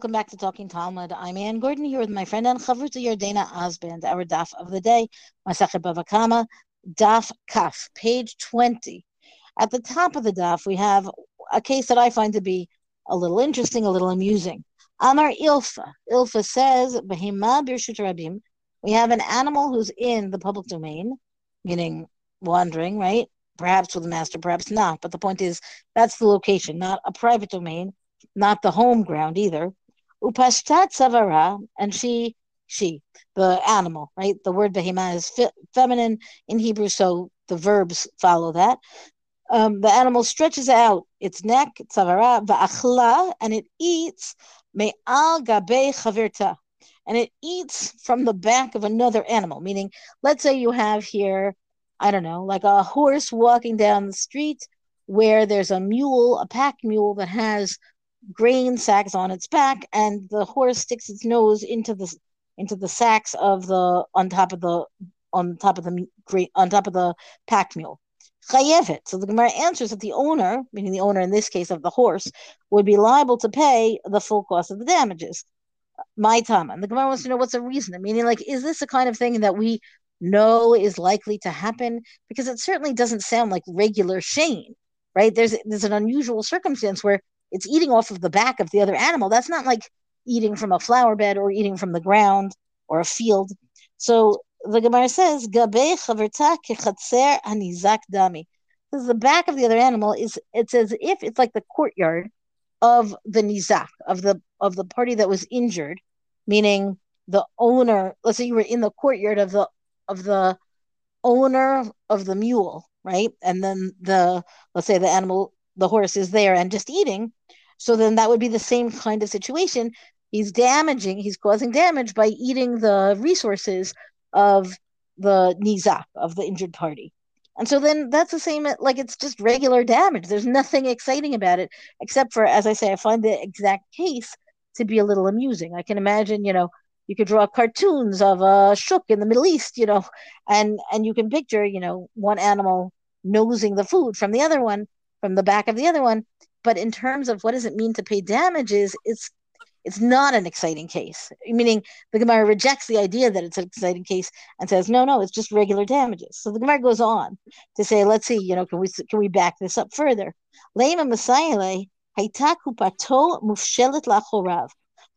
welcome back to Talking Talmud. I'm Anne Gordon here with my friend and Chavruta Yardena Osband, our daf of the day, Masachet Bava Kamma, daf kaf, page 20. At the top of the daf, we have a case that I find to be a little interesting, a little amusing. Amar Ilfa. Ilfa says, Behima Birshut Rabim. We have an animal who's in the public domain, meaning wandering, right? Perhaps with a master, perhaps not. But the point is, that's the location, not a private domain not the home ground either. Upashtat savara, and she, she, the animal, right? The word behema is fe- feminine in Hebrew, so the verbs follow that. Um, the animal stretches out its neck, tzavara, va'achla, and it eats me'al gabe chavirta, and it eats from the back of another animal. Meaning, let's say you have here, I don't know, like a horse walking down the street where there's a mule, a pack mule that has grain sacks on its back, and the horse sticks its nose into the into the sacks of the on top of the on top of the great on top of the pack mule. Chayevet. So the Gemara answers that the owner, meaning the owner in this case of the horse, would be liable to pay the full cost of the damages. My time. And the Gemara wants to know what's the reason. Meaning, like, is this a kind of thing that we know is likely to happen? Because it certainly doesn't sound like regular shane, right? There's there's an unusual circumstance where it's eating off of the back of the other animal. That's not like eating from a flower bed or eating from the ground or a field. So the Gemara says, "Gabe chaverta kechatzer anizak dami." Because the back of the other animal is it's as if it's like the courtyard of the nizak of the of the party that was injured, meaning the owner. Let's say you were in the courtyard of the of the owner of the mule, right? And then the let's say the animal the horse is there and just eating, so then that would be the same kind of situation. He's damaging, he's causing damage by eating the resources of the nizak, of the injured party. And so then that's the same, like it's just regular damage. There's nothing exciting about it, except for, as I say, I find the exact case to be a little amusing. I can imagine, you know, you could draw cartoons of a shuk in the Middle East, you know, and and you can picture, you know, one animal nosing the food from the other one, from the back of the other one. But in terms of what does it mean to pay damages, it's it's not an exciting case. Meaning the Gemara rejects the idea that it's an exciting case and says, no, no, it's just regular damages. So the Gemara goes on to say, let's see, you know, can we can we back this up further? So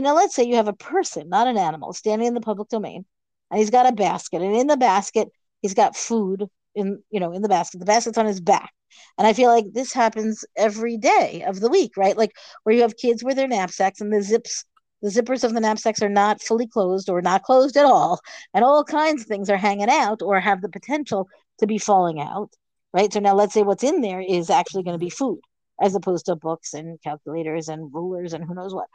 now let's say you have a person, not an animal, standing in the public domain, and he's got a basket, and in the basket he's got food in you know in the basket. The basket's on his back. And I feel like this happens every day of the week, right? Like where you have kids with their knapsacks and the zips, the zippers of the knapsacks are not fully closed or not closed at all. And all kinds of things are hanging out or have the potential to be falling out, right? So now let's say what's in there is actually going to be food as opposed to books and calculators and rulers and who knows what.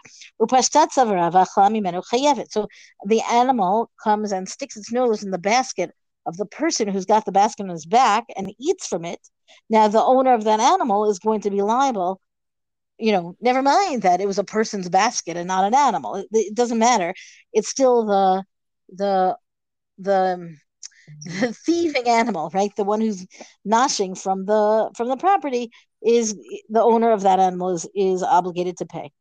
So the animal comes and sticks its nose in the basket of the person who's got the basket on his back and eats from it, now the owner of that animal is going to be liable. You know, never mind that it was a person's basket and not an animal. It, it doesn't matter. It's still the the the um, the thieving animal, right? The one who's noshing from the from the property is the owner of that animal is, is obligated to pay.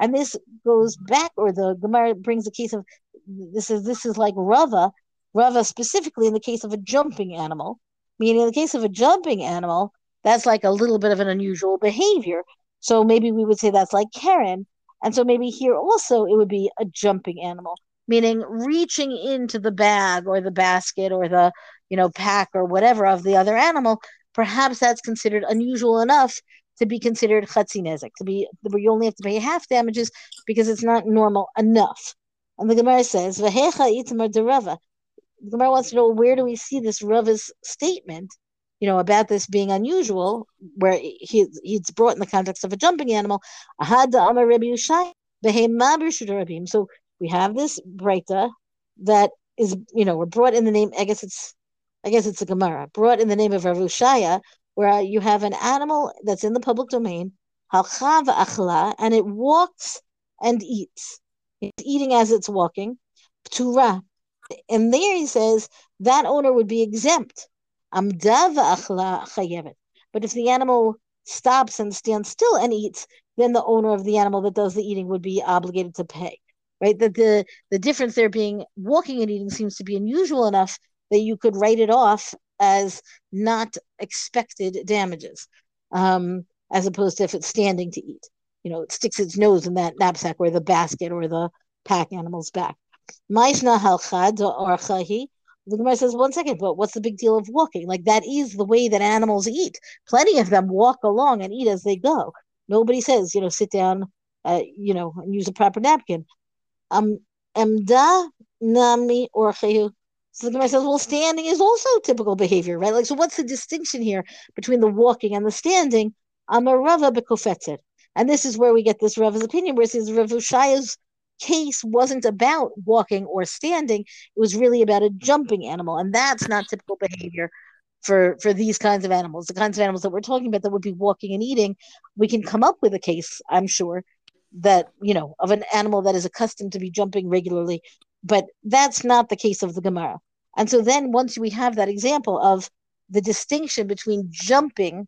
And this goes back, or the Gemara brings a case of this is this is like Rava. Rava specifically in the case of a jumping animal, meaning in the case of a jumping animal, that's like a little bit of an unusual behavior. So maybe we would say that's like keren. And so maybe here also it would be a jumping animal, meaning reaching into the bag or the basket or the, you know, pack or whatever of the other animal. Perhaps that's considered unusual enough to be considered chatzinezek, to be where you only have to pay half damages because it's not normal enough. And the Gemara says, V'hecha itmar derava. The Gemara wants to know where do we see this Rava's statement, you know, about this being unusual, where he he's brought in the context of a jumping animal. So we have this Breita that is, you know, we're brought in the name. I guess it's, I guess it's a Gemara brought in the name of Rav Oshaya, where you have an animal that's in the public domain, halchav achla, and it walks and eats. It's eating as it's walking. Ptura. And there he says that owner would be exempt. But if the animal stops and stands still and eats, then the owner of the animal that does the eating would be obligated to pay. Right? That the the difference there being walking and eating seems to be unusual enough that you could write it off as not expected damages, um, as opposed to if it's standing to eat. You know, it sticks its nose in that knapsack or the basket or the pack animal's back. Maishna halchad or chahi. The Gemara says, one second, but what's the big deal of walking? Like that is the way that animals eat. Plenty of them walk along and eat as they go. Nobody says, you know, sit down, uh, you know, and use a proper napkin. Um, emda nami or chehu. So the Gemara says, well, standing is also typical behavior, right? Like, so what's the distinction here between the walking and the standing? Amarava bekofetzet. And this is where we get this Rava's opinion, where it says Rav Oshaya's case wasn't about walking or standing; it was really about a jumping animal, and that's not typical behavior for for these kinds of animals. The kinds of animals that we're talking about that would be walking and eating, we can come up with a case, I'm sure, that you know of an animal that is accustomed to be jumping regularly, but that's not the case of the Gemara. And so then once we have that example of the distinction between jumping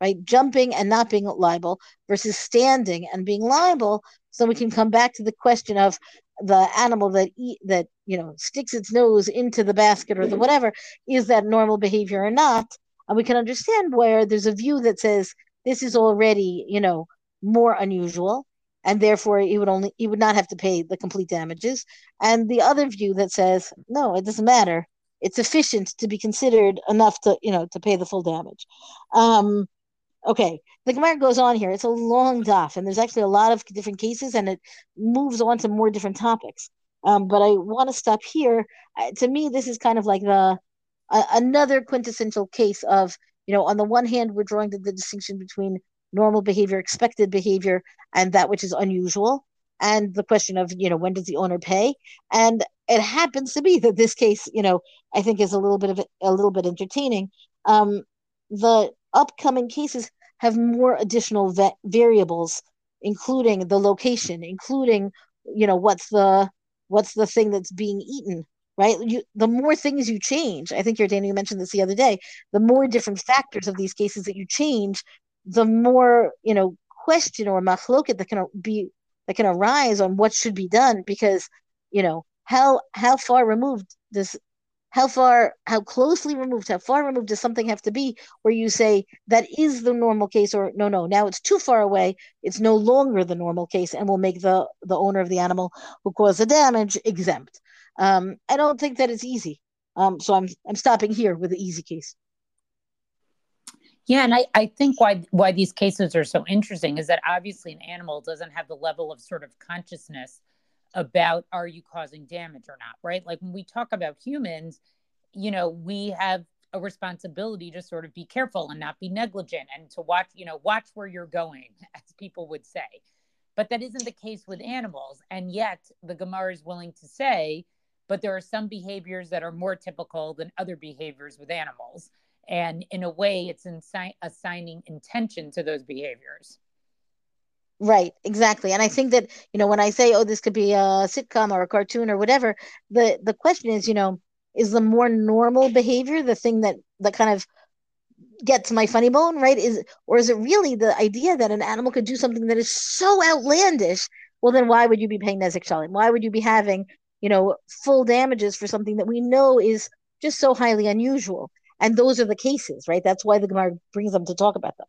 right? Jumping and not being liable versus standing and being liable. So we can come back to the question of the animal that eat that you know sticks its nose into the basket or the whatever is that normal behavior or not? And we can understand where there's a view that says this is already you know more unusual and therefore he would only he would not have to pay the complete damages. And the other view that says no it doesn't matter. It's sufficient to be considered enough to you know to pay the full damage. Um Okay, the Gemara goes on here. It's a long daf, and there's actually a lot of different cases, and it moves on to more different topics. Um, but I want to stop here. Uh, to me, this is kind of like the uh, another quintessential case of you know, on the one hand, we're drawing the, the distinction between normal behavior, expected behavior, and that which is unusual, and the question of you know when does the owner pay, and it happens to be that this case, you know, I think is a little bit of a little bit entertaining. Um, the upcoming cases have more additional va- variables including the location including you know what's the what's the thing that's being eaten right? You the more things you change i think your you mentioned this the other day the more different factors of these cases that you change the more you know question or machloket that can be that can arise on what should be done because you know how how far removed does how far how closely removed how far removed does something have to be where you say that is the normal case or no no now it's too far away it's no longer the normal case and will make the the owner of the animal who caused the damage exempt. Um, i don't think that it's easy. Um, so i'm i'm stopping here with the easy case. Yeah, and I, I think why why these cases are so interesting is that obviously an animal doesn't have the level of sort of consciousness about are you causing damage or not, right? Like when we talk about humans, you know, we have a responsibility to sort of be careful and not be negligent and to watch, you know, watch where you're going, as people would say. But that isn't the case with animals. And yet the Gemara is willing to say, but there are some behaviors that are more typical than other behaviors with animals. And in a way, it's insi- assigning intention to those behaviors. Right, exactly. And I think that, you know, when I say, oh, this could be a sitcom or a cartoon or whatever, the the question is, you know, is the more normal behavior the thing that that kind of gets my funny bone, right? Is or is it really the idea that an animal could do something that is so outlandish? Well, then why would you be paying Nezek Shalim? Why would you be having, you know, full damages for something that we know is just so highly unusual? And those are the cases, right? That's why the Gemara brings them to talk about them.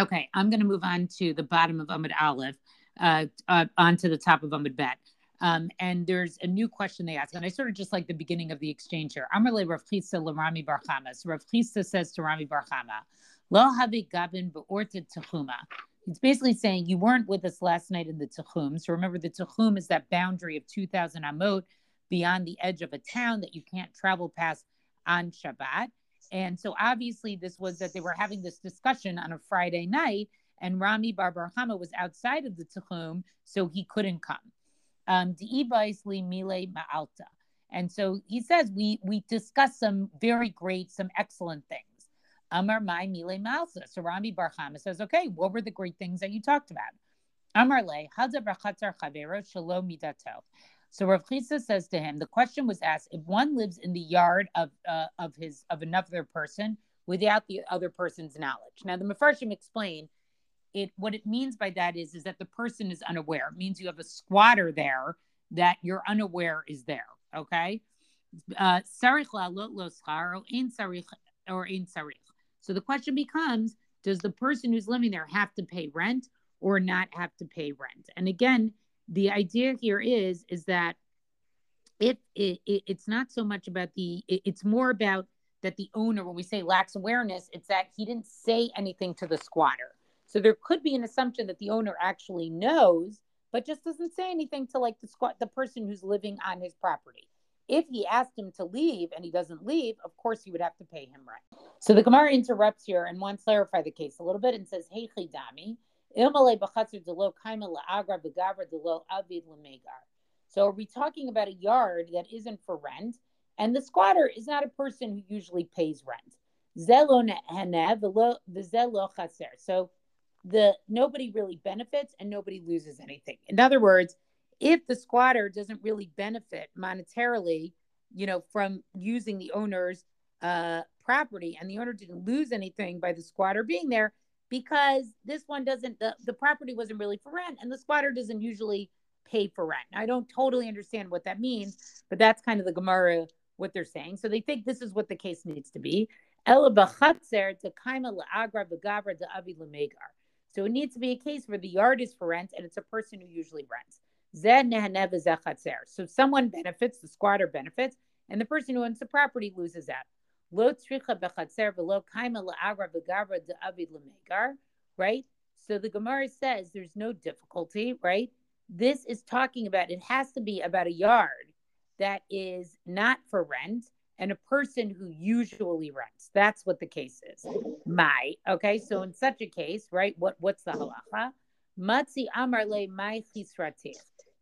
Okay, I'm going to move on to the bottom of Amud Aleph, uh, uh, onto the top of Amud Bet. Um, and there's a new question they ask, and I sort of just like the beginning of the exchange here. Amarle Rav Chisda Rami Barchama. So Rav Chisda says to Rami Barchama, Lo havi gabin be'orted techuma. It's basically saying you weren't with us last night in the Tehum. So remember, the Tehum is that boundary of 2,000 amot beyond the edge of a town that you can't travel past on Shabbat. And so obviously, this was that they were having this discussion on a Friday night, and Rami Bar Hama was outside of the Tehum, so he couldn't come. Um, ma'alta. And so he says we we discussed some very great, some excellent things. Amar mai mile ma'alta. So Rami Bar Hama says, okay, what were the great things that you talked about? Amar le hadza brachatzar chavero shalom midato. So Rav Chisda says to him, the question was asked: if one lives in the yard of uh, of his of another person without the other person's knowledge. Now, the Mefarshim explain it. What it means by that is, is that the person is unaware. It means you have a squatter there that you're unaware is there. Okay. Uh, so the question becomes Does the person who's living there have to pay rent or not have to pay rent? And again, the idea here is is that it, it, it it's not so much about the it, it's more about that the owner when we say lacks awareness it's that he didn't say anything to the squatter so there could be an assumption that the owner actually knows but just doesn't say anything to like the squat the person who's living on his property if he asked him to leave and he doesn't leave, of course he would have to pay him rent. So the Gemara interrupts here and wants to clarify the case a little bit and says, Hey chidami, so are we talking about a yard that isn't for rent? And the squatter is not a person who usually pays rent. So the nobody really benefits and nobody loses anything. In other words, if the squatter doesn't really benefit monetarily, you know, from using the owner's uh, property, and the owner didn't lose anything by the squatter being there, because this one doesn't the, the property wasn't really for rent, and the squatter doesn't usually pay for rent. I don't totally understand what that means, but that's kind of the Gemara what they're saying. So they think this is what the case needs to be. So it needs to be a case where the yard is for rent and it's a person who usually rents. So someone benefits, the squatter benefits, and the person who owns the property loses out. Right? So the Gemara says there's no difficulty, right? This is talking about it has to be about a yard that is not for rent and a person who usually rents. That's what the case is. My, okay. So in such a case, right, what what's the halacha? Matzi amarle my.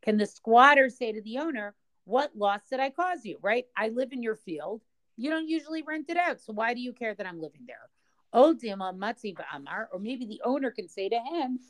Can the squatter say to the owner, What loss did I cause you? Right? I live in your field. You don't usually rent it out. So why do you care that I'm living there? Odima matzi ba'amar, or maybe the owner can say to him,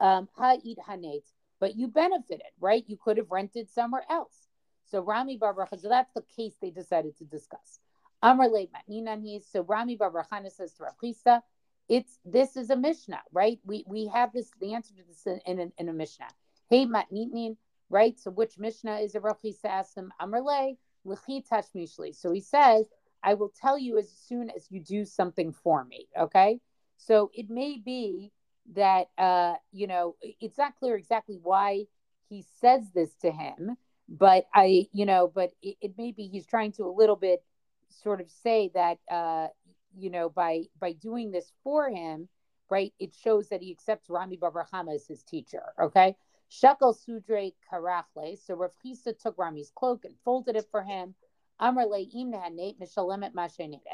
um, hanetz, but you benefited, right? You could have rented somewhere else. So Rami Bar so that's the case they decided to discuss. Amar So Rami Bar says to Rav it's this is a Mishnah, right? We we have this the answer to this in, in, in a Mishnah. Hey matnitnin, right? So which Mishnah is a Rav Chisda asks him Mishli. So he says, I will tell you as soon as you do something for me. Okay. So it may be that uh, you know it's not clear exactly why he says this to him, but I, you know, but it, it may be he's trying to a little bit sort of say that uh, you know by by doing this for him, right? It shows that he accepts Rami Bar as his teacher. Okay. Shekel Sudre Karachle. So Rav Chisda took Rami's cloak and folded it for him. And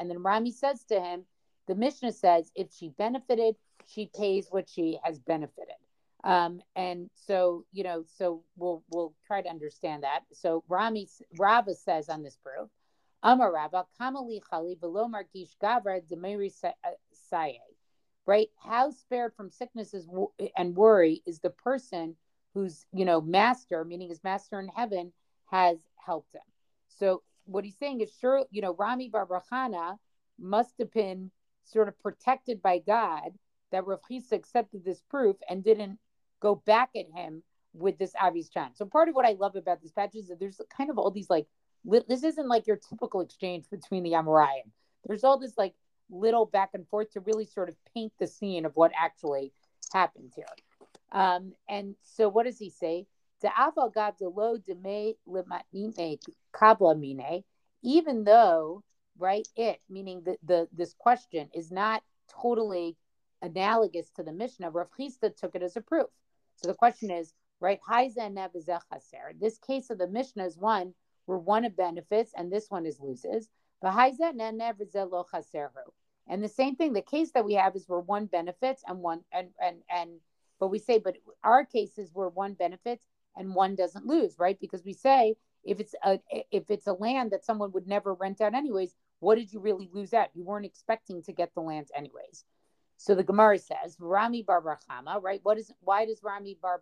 then Rami says to him, the Mishnah says if she benefited, she pays what she has benefited. Um, and so, you know, so we'll we'll try to understand that. So Rami Rava says on this proof, Amar Rava, Kamali Chali below Margish Gavra Demiri uh, Saye. Right? How spared from sicknesses and worry is the person whose, you know, master, meaning his master in heaven, has helped him. So what he's saying is sure, you know, Rami Barbrachana must have been sort of protected by God that Rav accepted this proof and didn't go back at him with this Avi's Chan. So part of what I love about this patch is that there's kind of all these like this isn't like your typical exchange between the Amoraim. There's all this like little back and forth to really sort of paint the scene of what actually happened here. Um, and so what does he say? Even though, right, it meaning the, the this question is not totally analogous to the Mishnah, Rav Chisda took it as a proof. So the question is, right, this case of the Mishnah is one where one of benefits and this one is loses. And the same thing, the case that we have is where one benefits and one and and and but we say, but our cases where one benefits and one doesn't lose, right? Because we say if it's a if it's a land that someone would never rent out anyways, what did you really lose out? You weren't expecting to get the land anyways. So the Gemara says, Rami Bar right? What is why does Rami Bar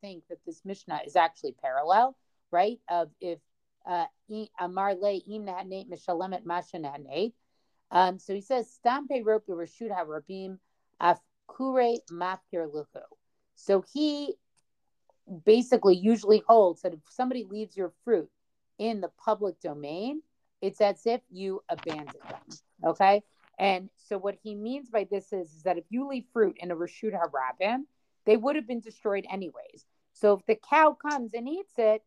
think that this Mishnah is actually parallel, right? Of if uh, Amar Le Im Nate Mishalemet Masha Um, so he says, Stampe rope Rashut Harabim af kure mafkir luhu. So he basically usually holds that if somebody leaves your fruit in the public domain, it's as if you abandon them. Okay. And so what he means by this is, is that if you leave fruit in a Rashut Harabim, they would have been destroyed anyways. So if the cow comes and eats it,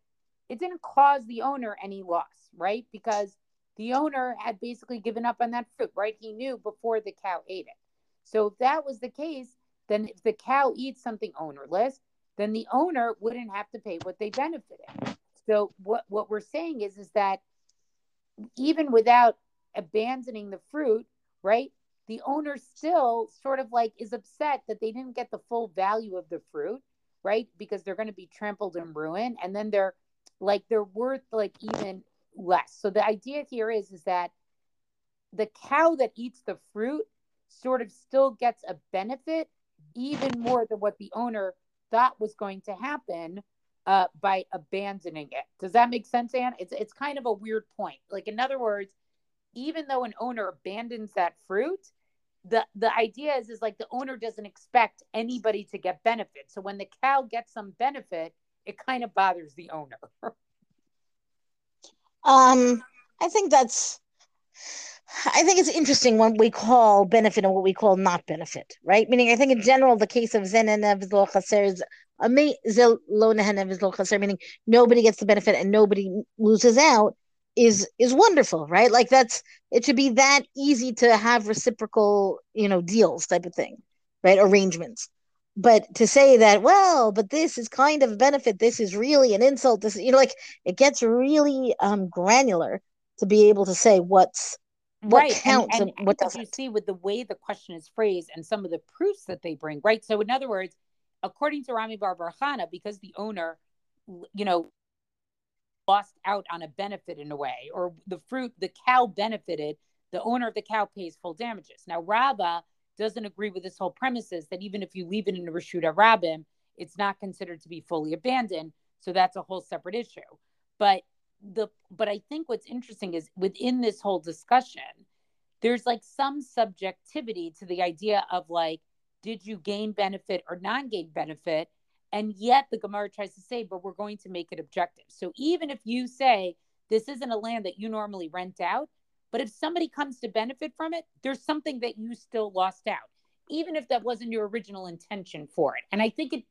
it didn't cause the owner any loss, right? Because the owner had basically given up on that fruit, right? He knew before the cow ate it. So if that was the case, then if the cow eats something ownerless, then the owner wouldn't have to pay what they benefited. So what, what we're saying is, is that even without abandoning the fruit, right? The owner still sort of like is upset that they didn't get the full value of the fruit, right? Because they're going to be trampled and ruined. And then they're like, they're worth like even less. So the idea here is, is that the cow that eats the fruit sort of still gets a benefit even more than what the owner thought was going to happen uh, by abandoning it. Does that make sense, Anne? It's it's kind of a weird point. Like in other words, even though an owner abandons that fruit, the the idea is is like the owner doesn't expect anybody to get benefit. So when the cow gets some benefit, it kind of bothers the owner. um, I think that's I think it's interesting what we call benefit and what we call not benefit, right? Meaning, I think in general, the case of Zenenev Chaser is meaning nobody gets the benefit and nobody loses out is is wonderful, right? Like that's it should be that easy to have reciprocal, you know, deals type of thing, right? Arrangements. But to say that, well, but this is kind of a benefit, this is really an insult, this you know, like it gets really um granular to be able to say what's what right. counts and, and, and what doesn't. You see with the way the question is phrased and some of the proofs that they bring, right? So, in other words, according to Rami Barbarahana, because the owner, you know, lost out on a benefit in a way, or the fruit, the cow benefited, the owner of the cow pays full damages. Now, Rabba doesn't agree with this whole premises that even if you leave it in a Rashut Rabbim, it's not considered to be fully abandoned. So that's a whole separate issue. But the but I think what's interesting is within this whole discussion, there's like some subjectivity to the idea of like, did you gain benefit or non gain benefit? And yet the Gemara tries to say, but we're going to make it objective. So even if you say this isn't a land that you normally rent out, but if somebody comes to benefit from it, there's something that you still lost out, even if that wasn't your original intention for it. And I think it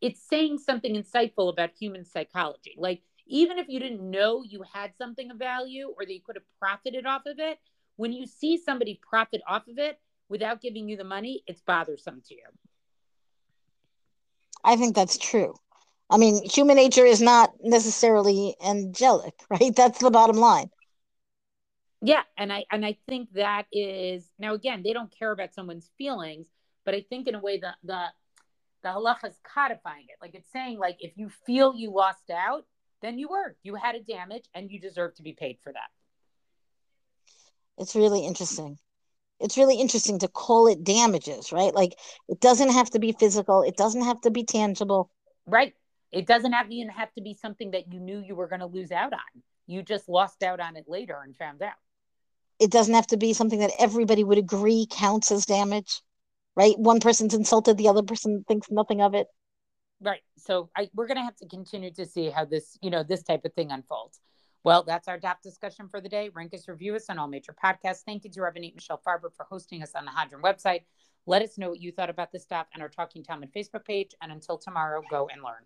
it's saying something insightful about human psychology. Like even if you didn't know you had something of value or that you could have profited off of it, when you see somebody profit off of it without giving you the money, it's bothersome to you. I think that's true. I mean, human nature is not necessarily angelic, right? That's the bottom line. Yeah, and I and I think that is now again, they don't care about someone's feelings, but I think in a way that the the halacha is codifying it. Like it's saying, like if you feel you lost out, then you were. You had a damage and you deserve to be paid for that. It's really interesting. It's really interesting to call it damages, right? Like it doesn't have to be physical, it doesn't have to be tangible. Right. It doesn't have even have to be something that you knew you were going to lose out on. You just lost out on it later and found out. It doesn't have to be something that everybody would agree counts as damage, right? One person's insulted, the other person thinks nothing of it. Right. So I, we're going to have to continue to see how this, you know, this type of thing unfolds. Well, that's our daf discussion for the day. Rank us, review us on all major podcasts. Thank you to Rabbanit Michelle Farber for hosting us on the Hadran website. Let us know what you thought about this stuff and our Talking Talmud Facebook page. And until tomorrow, go and learn.